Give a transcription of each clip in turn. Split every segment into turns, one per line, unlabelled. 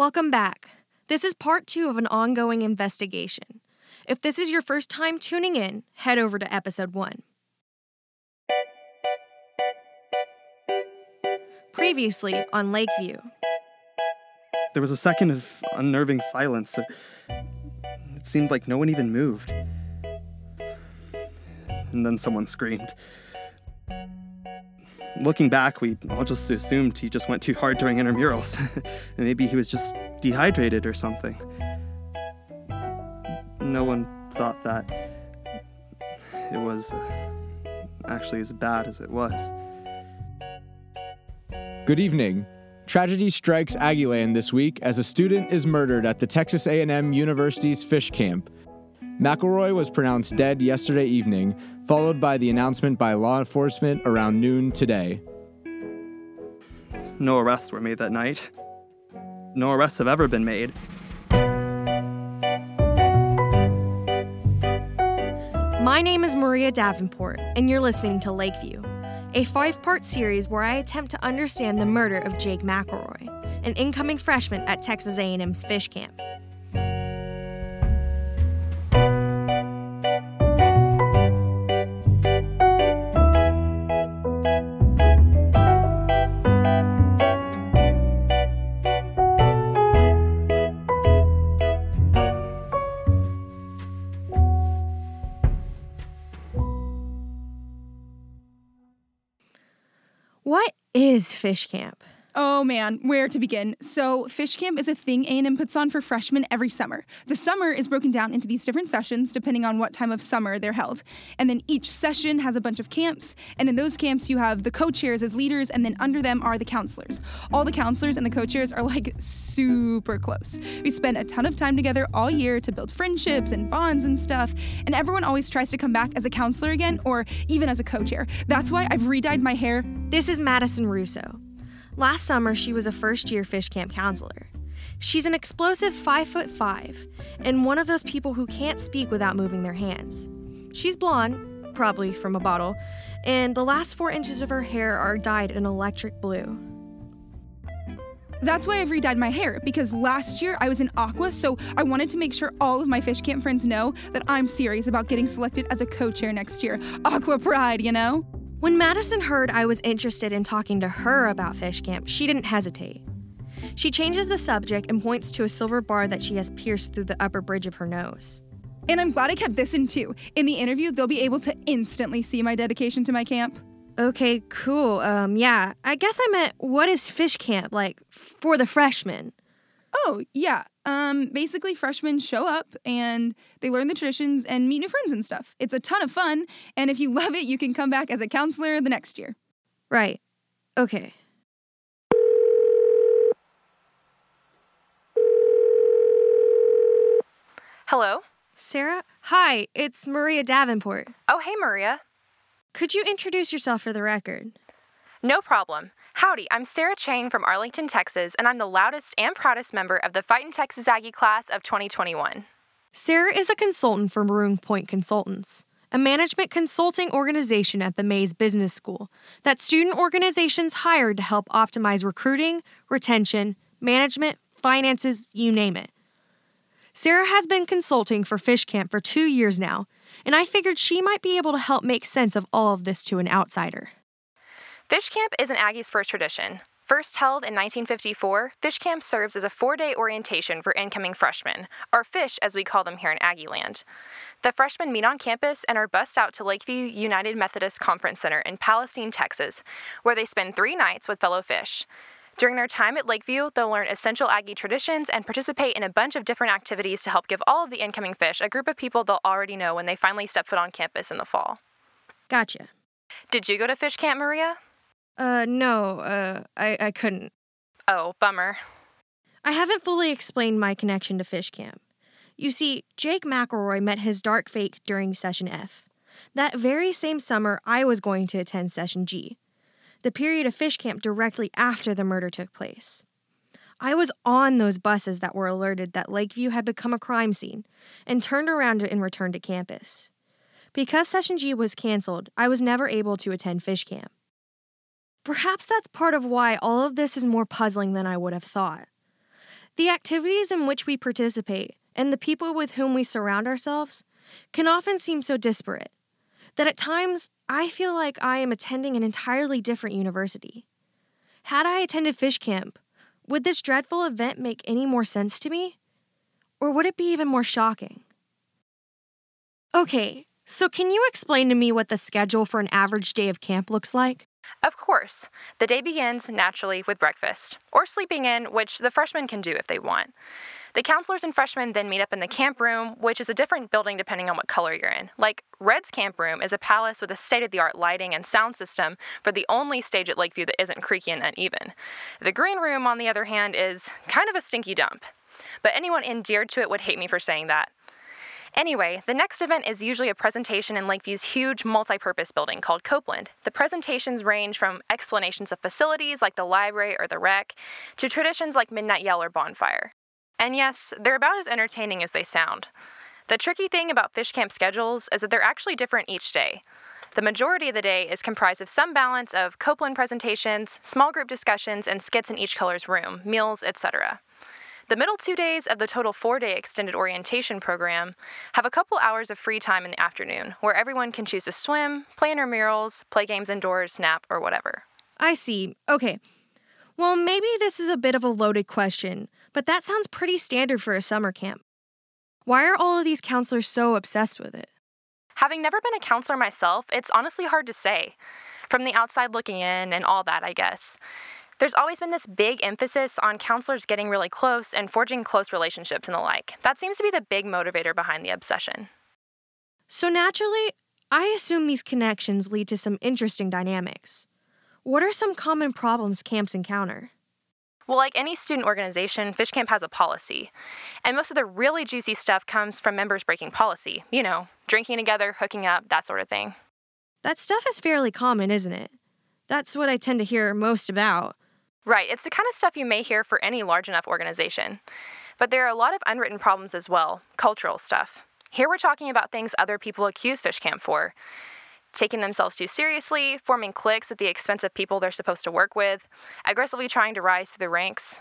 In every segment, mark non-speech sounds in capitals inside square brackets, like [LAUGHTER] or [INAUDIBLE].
Welcome back. This is part two of an ongoing investigation. If this is your first time tuning in, head over to episode one. Previously on Lakeview.
There was a second of unnerving silence. It seemed like no one even moved. And then someone screamed. Looking back, we all just assumed he just went too hard during intramurals. [LAUGHS] and Maybe he was just dehydrated or something. No one thought that it was uh, actually as bad as it was.
Good evening. Tragedy strikes Aggieland this week as a student is murdered at the Texas A&M University's fish camp. McElroy was pronounced dead yesterday evening, followed by the announcement by law enforcement around noon today.
No arrests were made that night. No arrests have ever been made.
My name is Maria Davenport, and you're listening to Lakeview, a five part series where I attempt to understand the murder of Jake McElroy, an incoming freshman at Texas A&M's fish camp. Is fish camp?
Oh man, where to begin? So, Fish Camp is a thing A&M puts on for freshmen every summer. The summer is broken down into these different sessions depending on what time of summer they're held. And then each session has a bunch of camps, and in those camps you have the co-chairs as leaders and then under them are the counselors. All the counselors and the co-chairs are like super close. We spend a ton of time together all year to build friendships and bonds and stuff, and everyone always tries to come back as a counselor again or even as a co-chair. That's why I've re-dyed my hair.
This is Madison Russo. Last summer, she was a first year fish camp counselor. She's an explosive 5 foot 5 and one of those people who can't speak without moving their hands. She's blonde, probably from a bottle, and the last 4 inches of her hair are dyed an electric blue.
That's why I've redyed my hair because last year I was in Aqua, so I wanted to make sure all of my fish camp friends know that I'm serious about getting selected as a co chair next year. Aqua Pride, you know?
When Madison heard I was interested in talking to her about fish camp, she didn't hesitate. She changes the subject and points to a silver bar that she has pierced through the upper bridge of her nose.
And I'm glad I kept this in too. In the interview, they'll be able to instantly see my dedication to my camp.
Okay, cool. Um, yeah, I guess I meant what is fish camp like for the freshmen?
Oh, yeah. Um, basically, freshmen show up and they learn the traditions and meet new friends and stuff. It's a ton of fun, and if you [LAUGHS] love it, you can come back as a counselor the next year.
Right. Okay.
Hello?
Sarah? Hi, it's Maria Davenport.
Oh, hey, Maria.
Could you introduce yourself for the record?
No problem. Howdy, I'm Sarah Chang from Arlington, Texas, and I'm the loudest and proudest member of the Fightin' Texas Aggie class of 2021.
Sarah is a consultant for Maroon Point Consultants, a management consulting organization at the Mays Business School that student organizations hire to help optimize recruiting, retention, management, finances, you name it. Sarah has been consulting for Fish Camp for two years now, and I figured she might be able to help make sense of all of this to an outsider.
Fish Camp is an Aggie's first tradition. First held in 1954, Fish Camp serves as a four day orientation for incoming freshmen, or fish as we call them here in Aggieland. The freshmen meet on campus and are bussed out to Lakeview United Methodist Conference Center in Palestine, Texas, where they spend three nights with fellow fish. During their time at Lakeview, they'll learn essential Aggie traditions and participate in a bunch of different activities to help give all of the incoming fish a group of people they'll already know when they finally step foot on campus in the fall.
Gotcha.
Did you go to Fish Camp, Maria?
Uh, no, uh, I, I couldn't.
Oh, bummer.
I haven't fully explained my connection to Fish Camp. You see, Jake McElroy met his dark fate during Session F. That very same summer, I was going to attend Session G, the period of Fish Camp directly after the murder took place. I was on those buses that were alerted that Lakeview had become a crime scene and turned around and returned to campus. Because Session G was canceled, I was never able to attend Fish Camp. Perhaps that's part of why all of this is more puzzling than I would have thought. The activities in which we participate and the people with whom we surround ourselves can often seem so disparate that at times I feel like I am attending an entirely different university. Had I attended fish camp, would this dreadful event make any more sense to me? Or would it be even more shocking? Okay, so can you explain to me what the schedule for an average day of camp looks like?
Of course, the day begins naturally with breakfast, or sleeping in, which the freshmen can do if they want. The counselors and freshmen then meet up in the camp room, which is a different building depending on what color you're in. Like, Red's camp room is a palace with a state of the art lighting and sound system for the only stage at Lakeview that isn't creaky and uneven. The green room, on the other hand, is kind of a stinky dump. But anyone endeared to it would hate me for saying that. Anyway, the next event is usually a presentation in Lakeview's huge multi purpose building called Copeland. The presentations range from explanations of facilities like the library or the rec to traditions like Midnight Yell or Bonfire. And yes, they're about as entertaining as they sound. The tricky thing about fish camp schedules is that they're actually different each day. The majority of the day is comprised of some balance of Copeland presentations, small group discussions, and skits in each color's room, meals, etc. The middle two days of the total four day extended orientation program have a couple hours of free time in the afternoon where everyone can choose to swim, play intramurals, play games indoors, nap, or whatever.
I see. Okay. Well, maybe this is a bit of a loaded question, but that sounds pretty standard for a summer camp. Why are all of these counselors so obsessed with it?
Having never been a counselor myself, it's honestly hard to say. From the outside looking in and all that, I guess. There's always been this big emphasis on counselors getting really close and forging close relationships and the like. That seems to be the big motivator behind the obsession.
So, naturally, I assume these connections lead to some interesting dynamics. What are some common problems camps encounter?
Well, like any student organization, Fish Camp has a policy. And most of the really juicy stuff comes from members breaking policy. You know, drinking together, hooking up, that sort of thing.
That stuff is fairly common, isn't it? That's what I tend to hear most about.
Right, it's the kind of stuff you may hear for any large enough organization. But there are a lot of unwritten problems as well, cultural stuff. Here we're talking about things other people accuse Fish Camp for taking themselves too seriously, forming cliques at the expense of people they're supposed to work with, aggressively trying to rise through the ranks.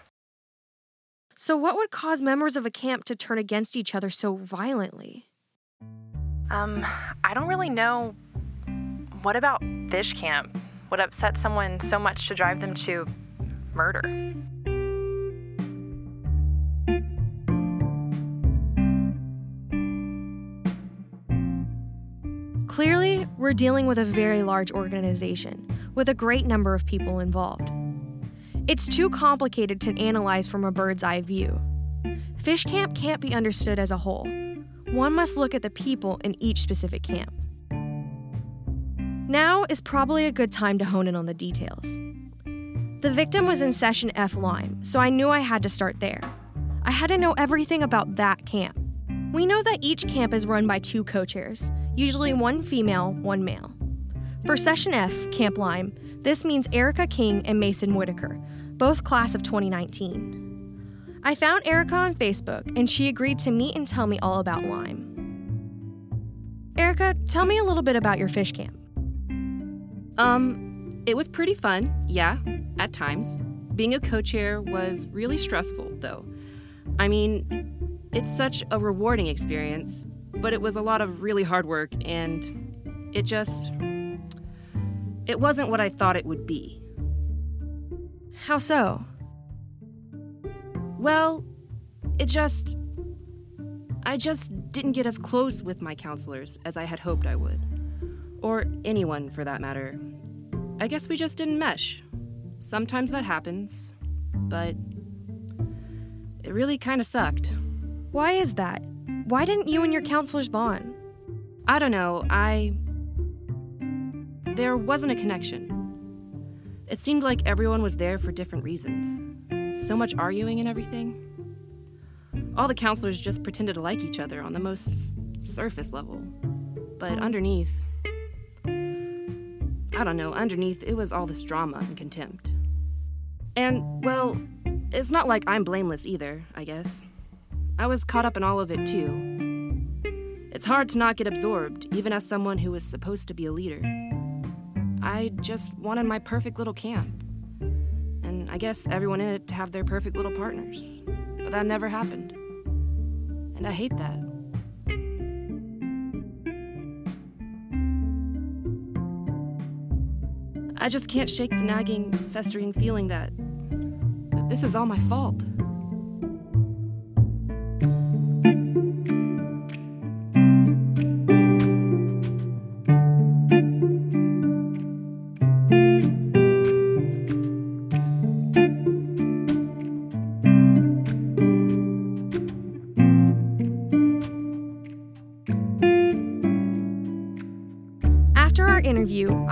So, what would cause members of a camp to turn against each other so violently?
Um, I don't really know. What about Fish Camp? What upset someone so much to drive them to murder?
Clearly, we're dealing with a very large organization, with a great number of people involved. It's too complicated to analyze from a bird's eye view. Fish camp can't be understood as a whole. One must look at the people in each specific camp. Now is probably a good time to hone in on the details. The victim was in Session F Lime, so I knew I had to start there. I had to know everything about that camp. We know that each camp is run by two co chairs, usually one female, one male. For Session F, Camp Lime, this means Erica King and Mason Whitaker, both class of 2019. I found Erica on Facebook and she agreed to meet and tell me all about Lime. Erica, tell me a little bit about your fish camp.
Um, it was pretty fun, yeah, at times. Being a co chair was really stressful, though. I mean, it's such a rewarding experience, but it was a lot of really hard work, and it just. It wasn't what I thought it would be.
How so?
Well, it just. I just didn't get as close with my counselors as I had hoped I would. Or anyone, for that matter. I guess we just didn't mesh. Sometimes that happens, but it really kind of sucked.
Why is that? Why didn't you and your counselors bond?
I don't know, I. There wasn't a connection. It seemed like everyone was there for different reasons. So much arguing and everything. All the counselors just pretended to like each other on the most surface level. But underneath, I don't know, underneath, it was all this drama and contempt. And, well, it's not like I'm blameless either, I guess. I was caught up in all of it too. It's hard to not get absorbed, even as someone who was supposed to be a leader. I just wanted my perfect little camp. And I guess everyone in it to have their perfect little partners. But that never happened. And I hate that. I just can't shake the nagging, festering feeling that, this is all my fault.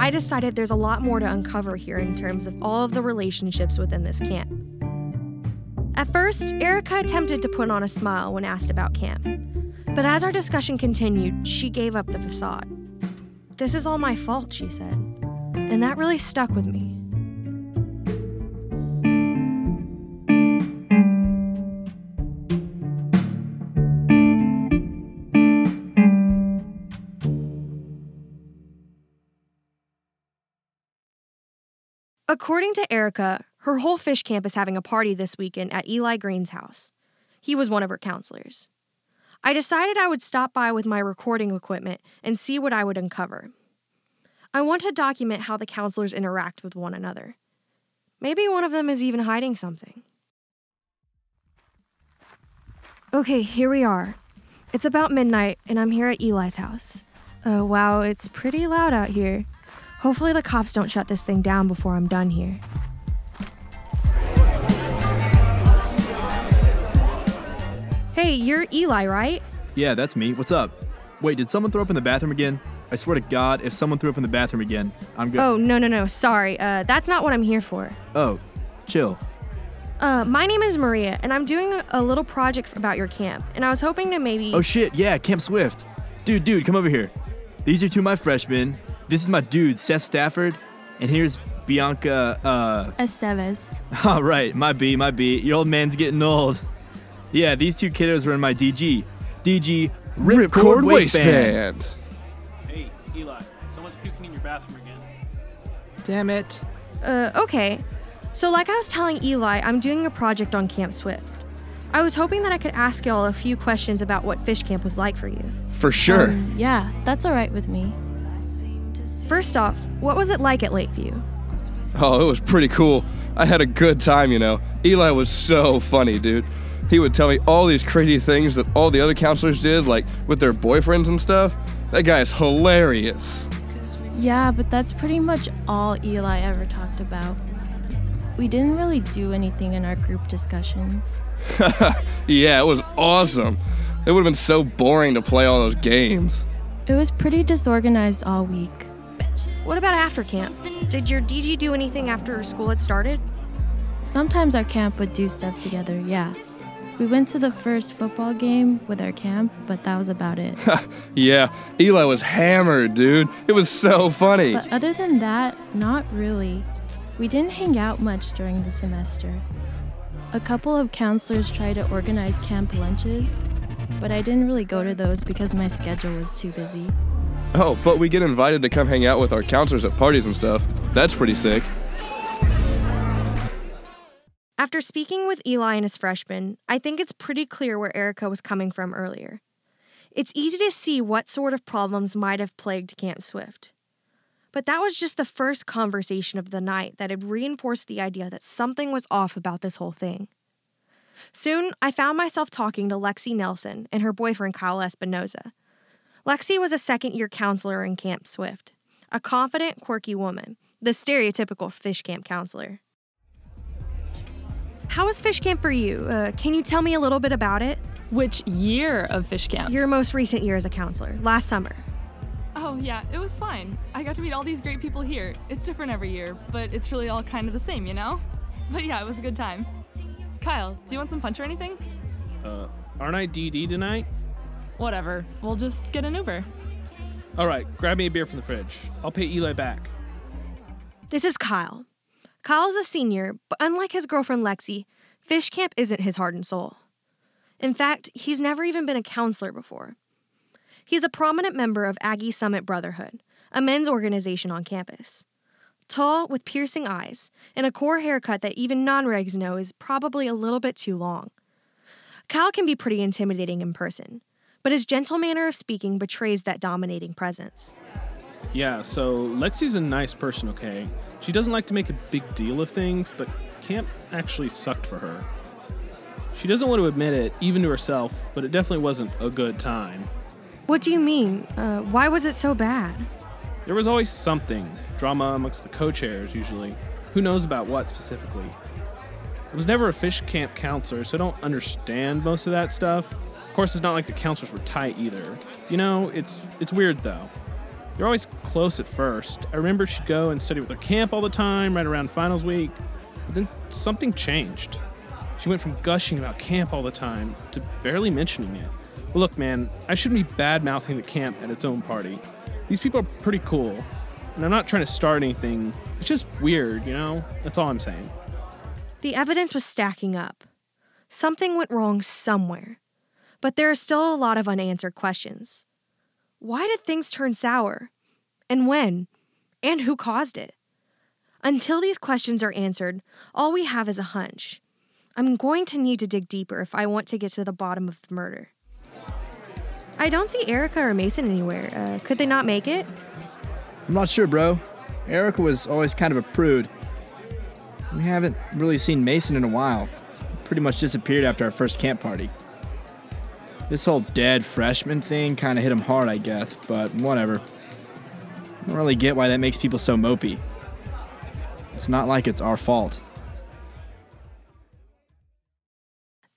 I decided there's a lot more to uncover here in terms of all of the relationships within this camp. At first, Erica attempted to put on a smile when asked about camp, but as our discussion continued, she gave up the facade. This is all my fault, she said, and that really stuck with me. According to Erica, her whole fish camp is having a party this weekend at Eli Green's house. He was one of her counselors. I decided I would stop by with my recording equipment and see what I would uncover. I want to document how the counselors interact with one another. Maybe one of them is even hiding something. Okay, here we are. It's about midnight, and I'm here at Eli's house. Oh, wow, it's pretty loud out here. Hopefully, the cops don't shut this thing down before I'm done here. Hey, you're Eli, right?
Yeah, that's me. What's up? Wait, did someone throw up in the bathroom again? I swear to God, if someone threw up in the bathroom again, I'm good.
Oh, no, no, no. Sorry. Uh, that's not what I'm here for.
Oh, chill.
Uh, my name is Maria, and I'm doing a, a little project about your camp, and I was hoping to maybe.
Oh shit, yeah, Camp Swift. Dude, dude, come over here. These are two of my freshmen. This is my dude, Seth Stafford, and here's Bianca, uh. [LAUGHS]
Esteves.
All right, my B, my B. Your old man's getting old. Yeah, these two kiddos were in my DG. DG Ripcord Waistband.
Hey, Eli, someone's puking in your bathroom again.
Damn it.
Uh, okay. So, like I was telling Eli, I'm doing a project on Camp Swift. I was hoping that I could ask y'all a few questions about what fish camp was like for you.
For sure.
Um, yeah, that's all right with me.
First off, what was it like at Lakeview?
Oh, it was pretty cool. I had a good time, you know. Eli was so funny, dude. He would tell me all these crazy things that all the other counselors did, like with their boyfriends and stuff. That guy is hilarious.
Yeah, but that's pretty much all Eli ever talked about. We didn't really do anything in our group discussions. [LAUGHS]
yeah, it was awesome. It would have been so boring to play all those games.
It was pretty disorganized all week.
What about after camp? Did your DG do anything after school had started?
Sometimes our camp would do stuff together, yeah. We went to the first football game with our camp, but that was about it. [LAUGHS]
Yeah, Eli was hammered, dude. It was so funny.
but other than that, not really. We didn't hang out much during the semester. A couple of counselors tried to organize camp lunches, but I didn't really go to those because my schedule was too busy.
Oh, but we get invited to come hang out with our counselors at parties and stuff. That's pretty sick.
After speaking with Eli and his freshmen, I think it's pretty clear where Erica was coming from earlier. It's easy to see what sort of problems might have plagued Camp Swift. But that was just the first conversation of the night that had reinforced the idea that something was off about this whole thing. Soon, I found myself talking to Lexi Nelson and her boyfriend Kyle Espinoza. Lexi was a second year counselor in Camp Swift, a confident, quirky woman, the stereotypical fish camp counselor. How was fish camp for you? Uh, can you tell me a little bit about it?
Which year of fish camp?
Your most recent year as a counselor, last summer.
Oh, yeah, it was fine. I got to meet all these great people here. It's different every year, but it's really all kind of the same, you know? But yeah, it was a good time. Kyle, do you want some punch or anything?
Uh, aren't I DD tonight?
Whatever. We'll just get an Uber.
All right, grab me a beer from the fridge. I'll pay Eli back.
This is Kyle. Kyle's a senior, but unlike his girlfriend Lexi, fish camp isn't his heart and soul. In fact, he's never even been a counselor before. He's a prominent member of Aggie Summit Brotherhood, a men's organization on campus. Tall, with piercing eyes, and a Corps haircut that even non regs know is probably a little bit too long. Kyle can be pretty intimidating in person, but his gentle manner of speaking betrays that dominating presence.
Yeah, so Lexi's a nice person, okay? She doesn't like to make a big deal of things, but camp actually sucked for her. She doesn't want to admit it, even to herself, but it definitely wasn't a good time.
What do you mean? Uh, why was it so bad?
There was always something drama amongst the co chairs, usually. Who knows about what specifically? I was never a fish camp counselor, so I don't understand most of that stuff. Of course, it's not like the counselors were tight either. You know, it's it's weird though. They're always close at first. I remember she'd go and study with her camp all the time, right around finals week. But then something changed. She went from gushing about camp all the time to barely mentioning it. Well, look, man, I shouldn't be bad mouthing the camp at its own party. These people are pretty cool, and I'm not trying to start anything. It's just weird, you know? That's all I'm saying.
The evidence was stacking up. Something went wrong somewhere. But there are still a lot of unanswered questions. Why did things turn sour? And when? And who caused it? Until these questions are answered, all we have is a hunch. I'm going to need to dig deeper if I want to get to the bottom of the murder. I don't see Erica or Mason anywhere. Uh, could they not make it?
I'm not sure, bro. Erica was always kind of a prude. We haven't really seen Mason in a while. Pretty much disappeared after our first camp party. This whole dead freshman thing kind of hit him hard, I guess, but whatever. I don't really get why that makes people so mopey. It's not like it's our fault.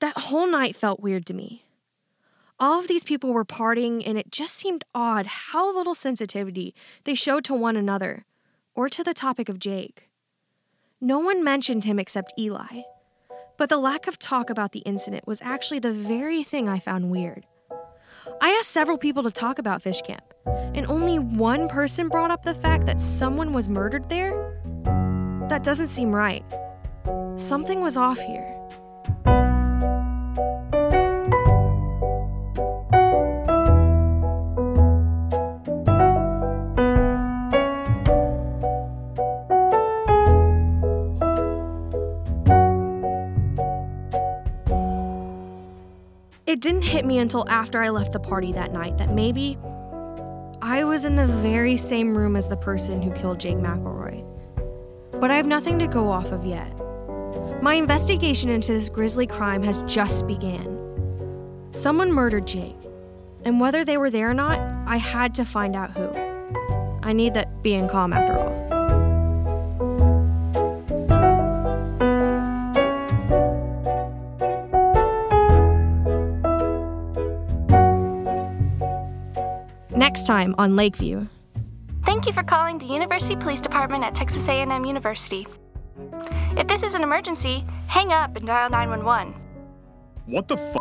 That whole night felt weird to me. All of these people were partying, and it just seemed odd how little sensitivity they showed to one another or to the topic of Jake. No one mentioned him except Eli. But the lack of talk about the incident was actually the very thing I found weird. I asked several people to talk about Fish Camp, and only one person brought up the fact that someone was murdered there? That doesn't seem right. Something was off here. Hit me until after I left the party that night that maybe I was in the very same room as the person who killed Jake McElroy. But I have nothing to go off of yet. My investigation into this grisly crime has just began. Someone murdered Jake, and whether they were there or not, I had to find out who. I need that being calm after all. Next time on Lakeview.
Thank you for calling the University Police Department at Texas A&M University. If this is an emergency, hang up and dial 911.
What the f?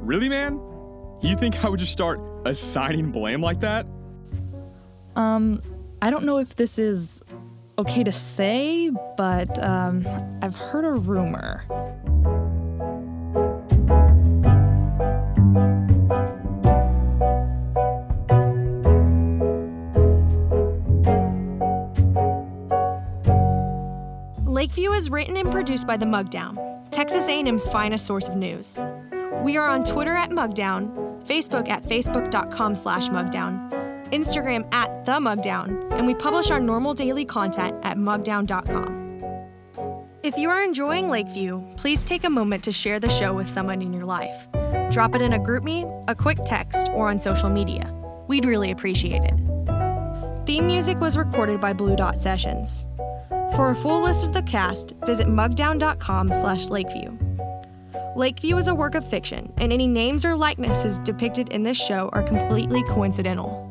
Really, man? You think I would just start assigning blame like that?
Um, I don't know if this is okay to say, but um, I've heard a rumor.
Is written and produced by the Mugdown, Texas A&M's finest source of news. We are on Twitter at Mugdown, Facebook at facebook.com slash Mugdown, Instagram at The Mugdown, and we publish our normal daily content at mugdown.com. If you are enjoying Lakeview, please take a moment to share the show with someone in your life. Drop it in a GroupMe, a quick text, or on social media. We'd really appreciate it. Theme music was recorded by Blue Dot Sessions. For a full list of the cast, visit mugdown.com slash lakeview. Lakeview is a work of fiction, and any names or likenesses depicted in this show are completely coincidental.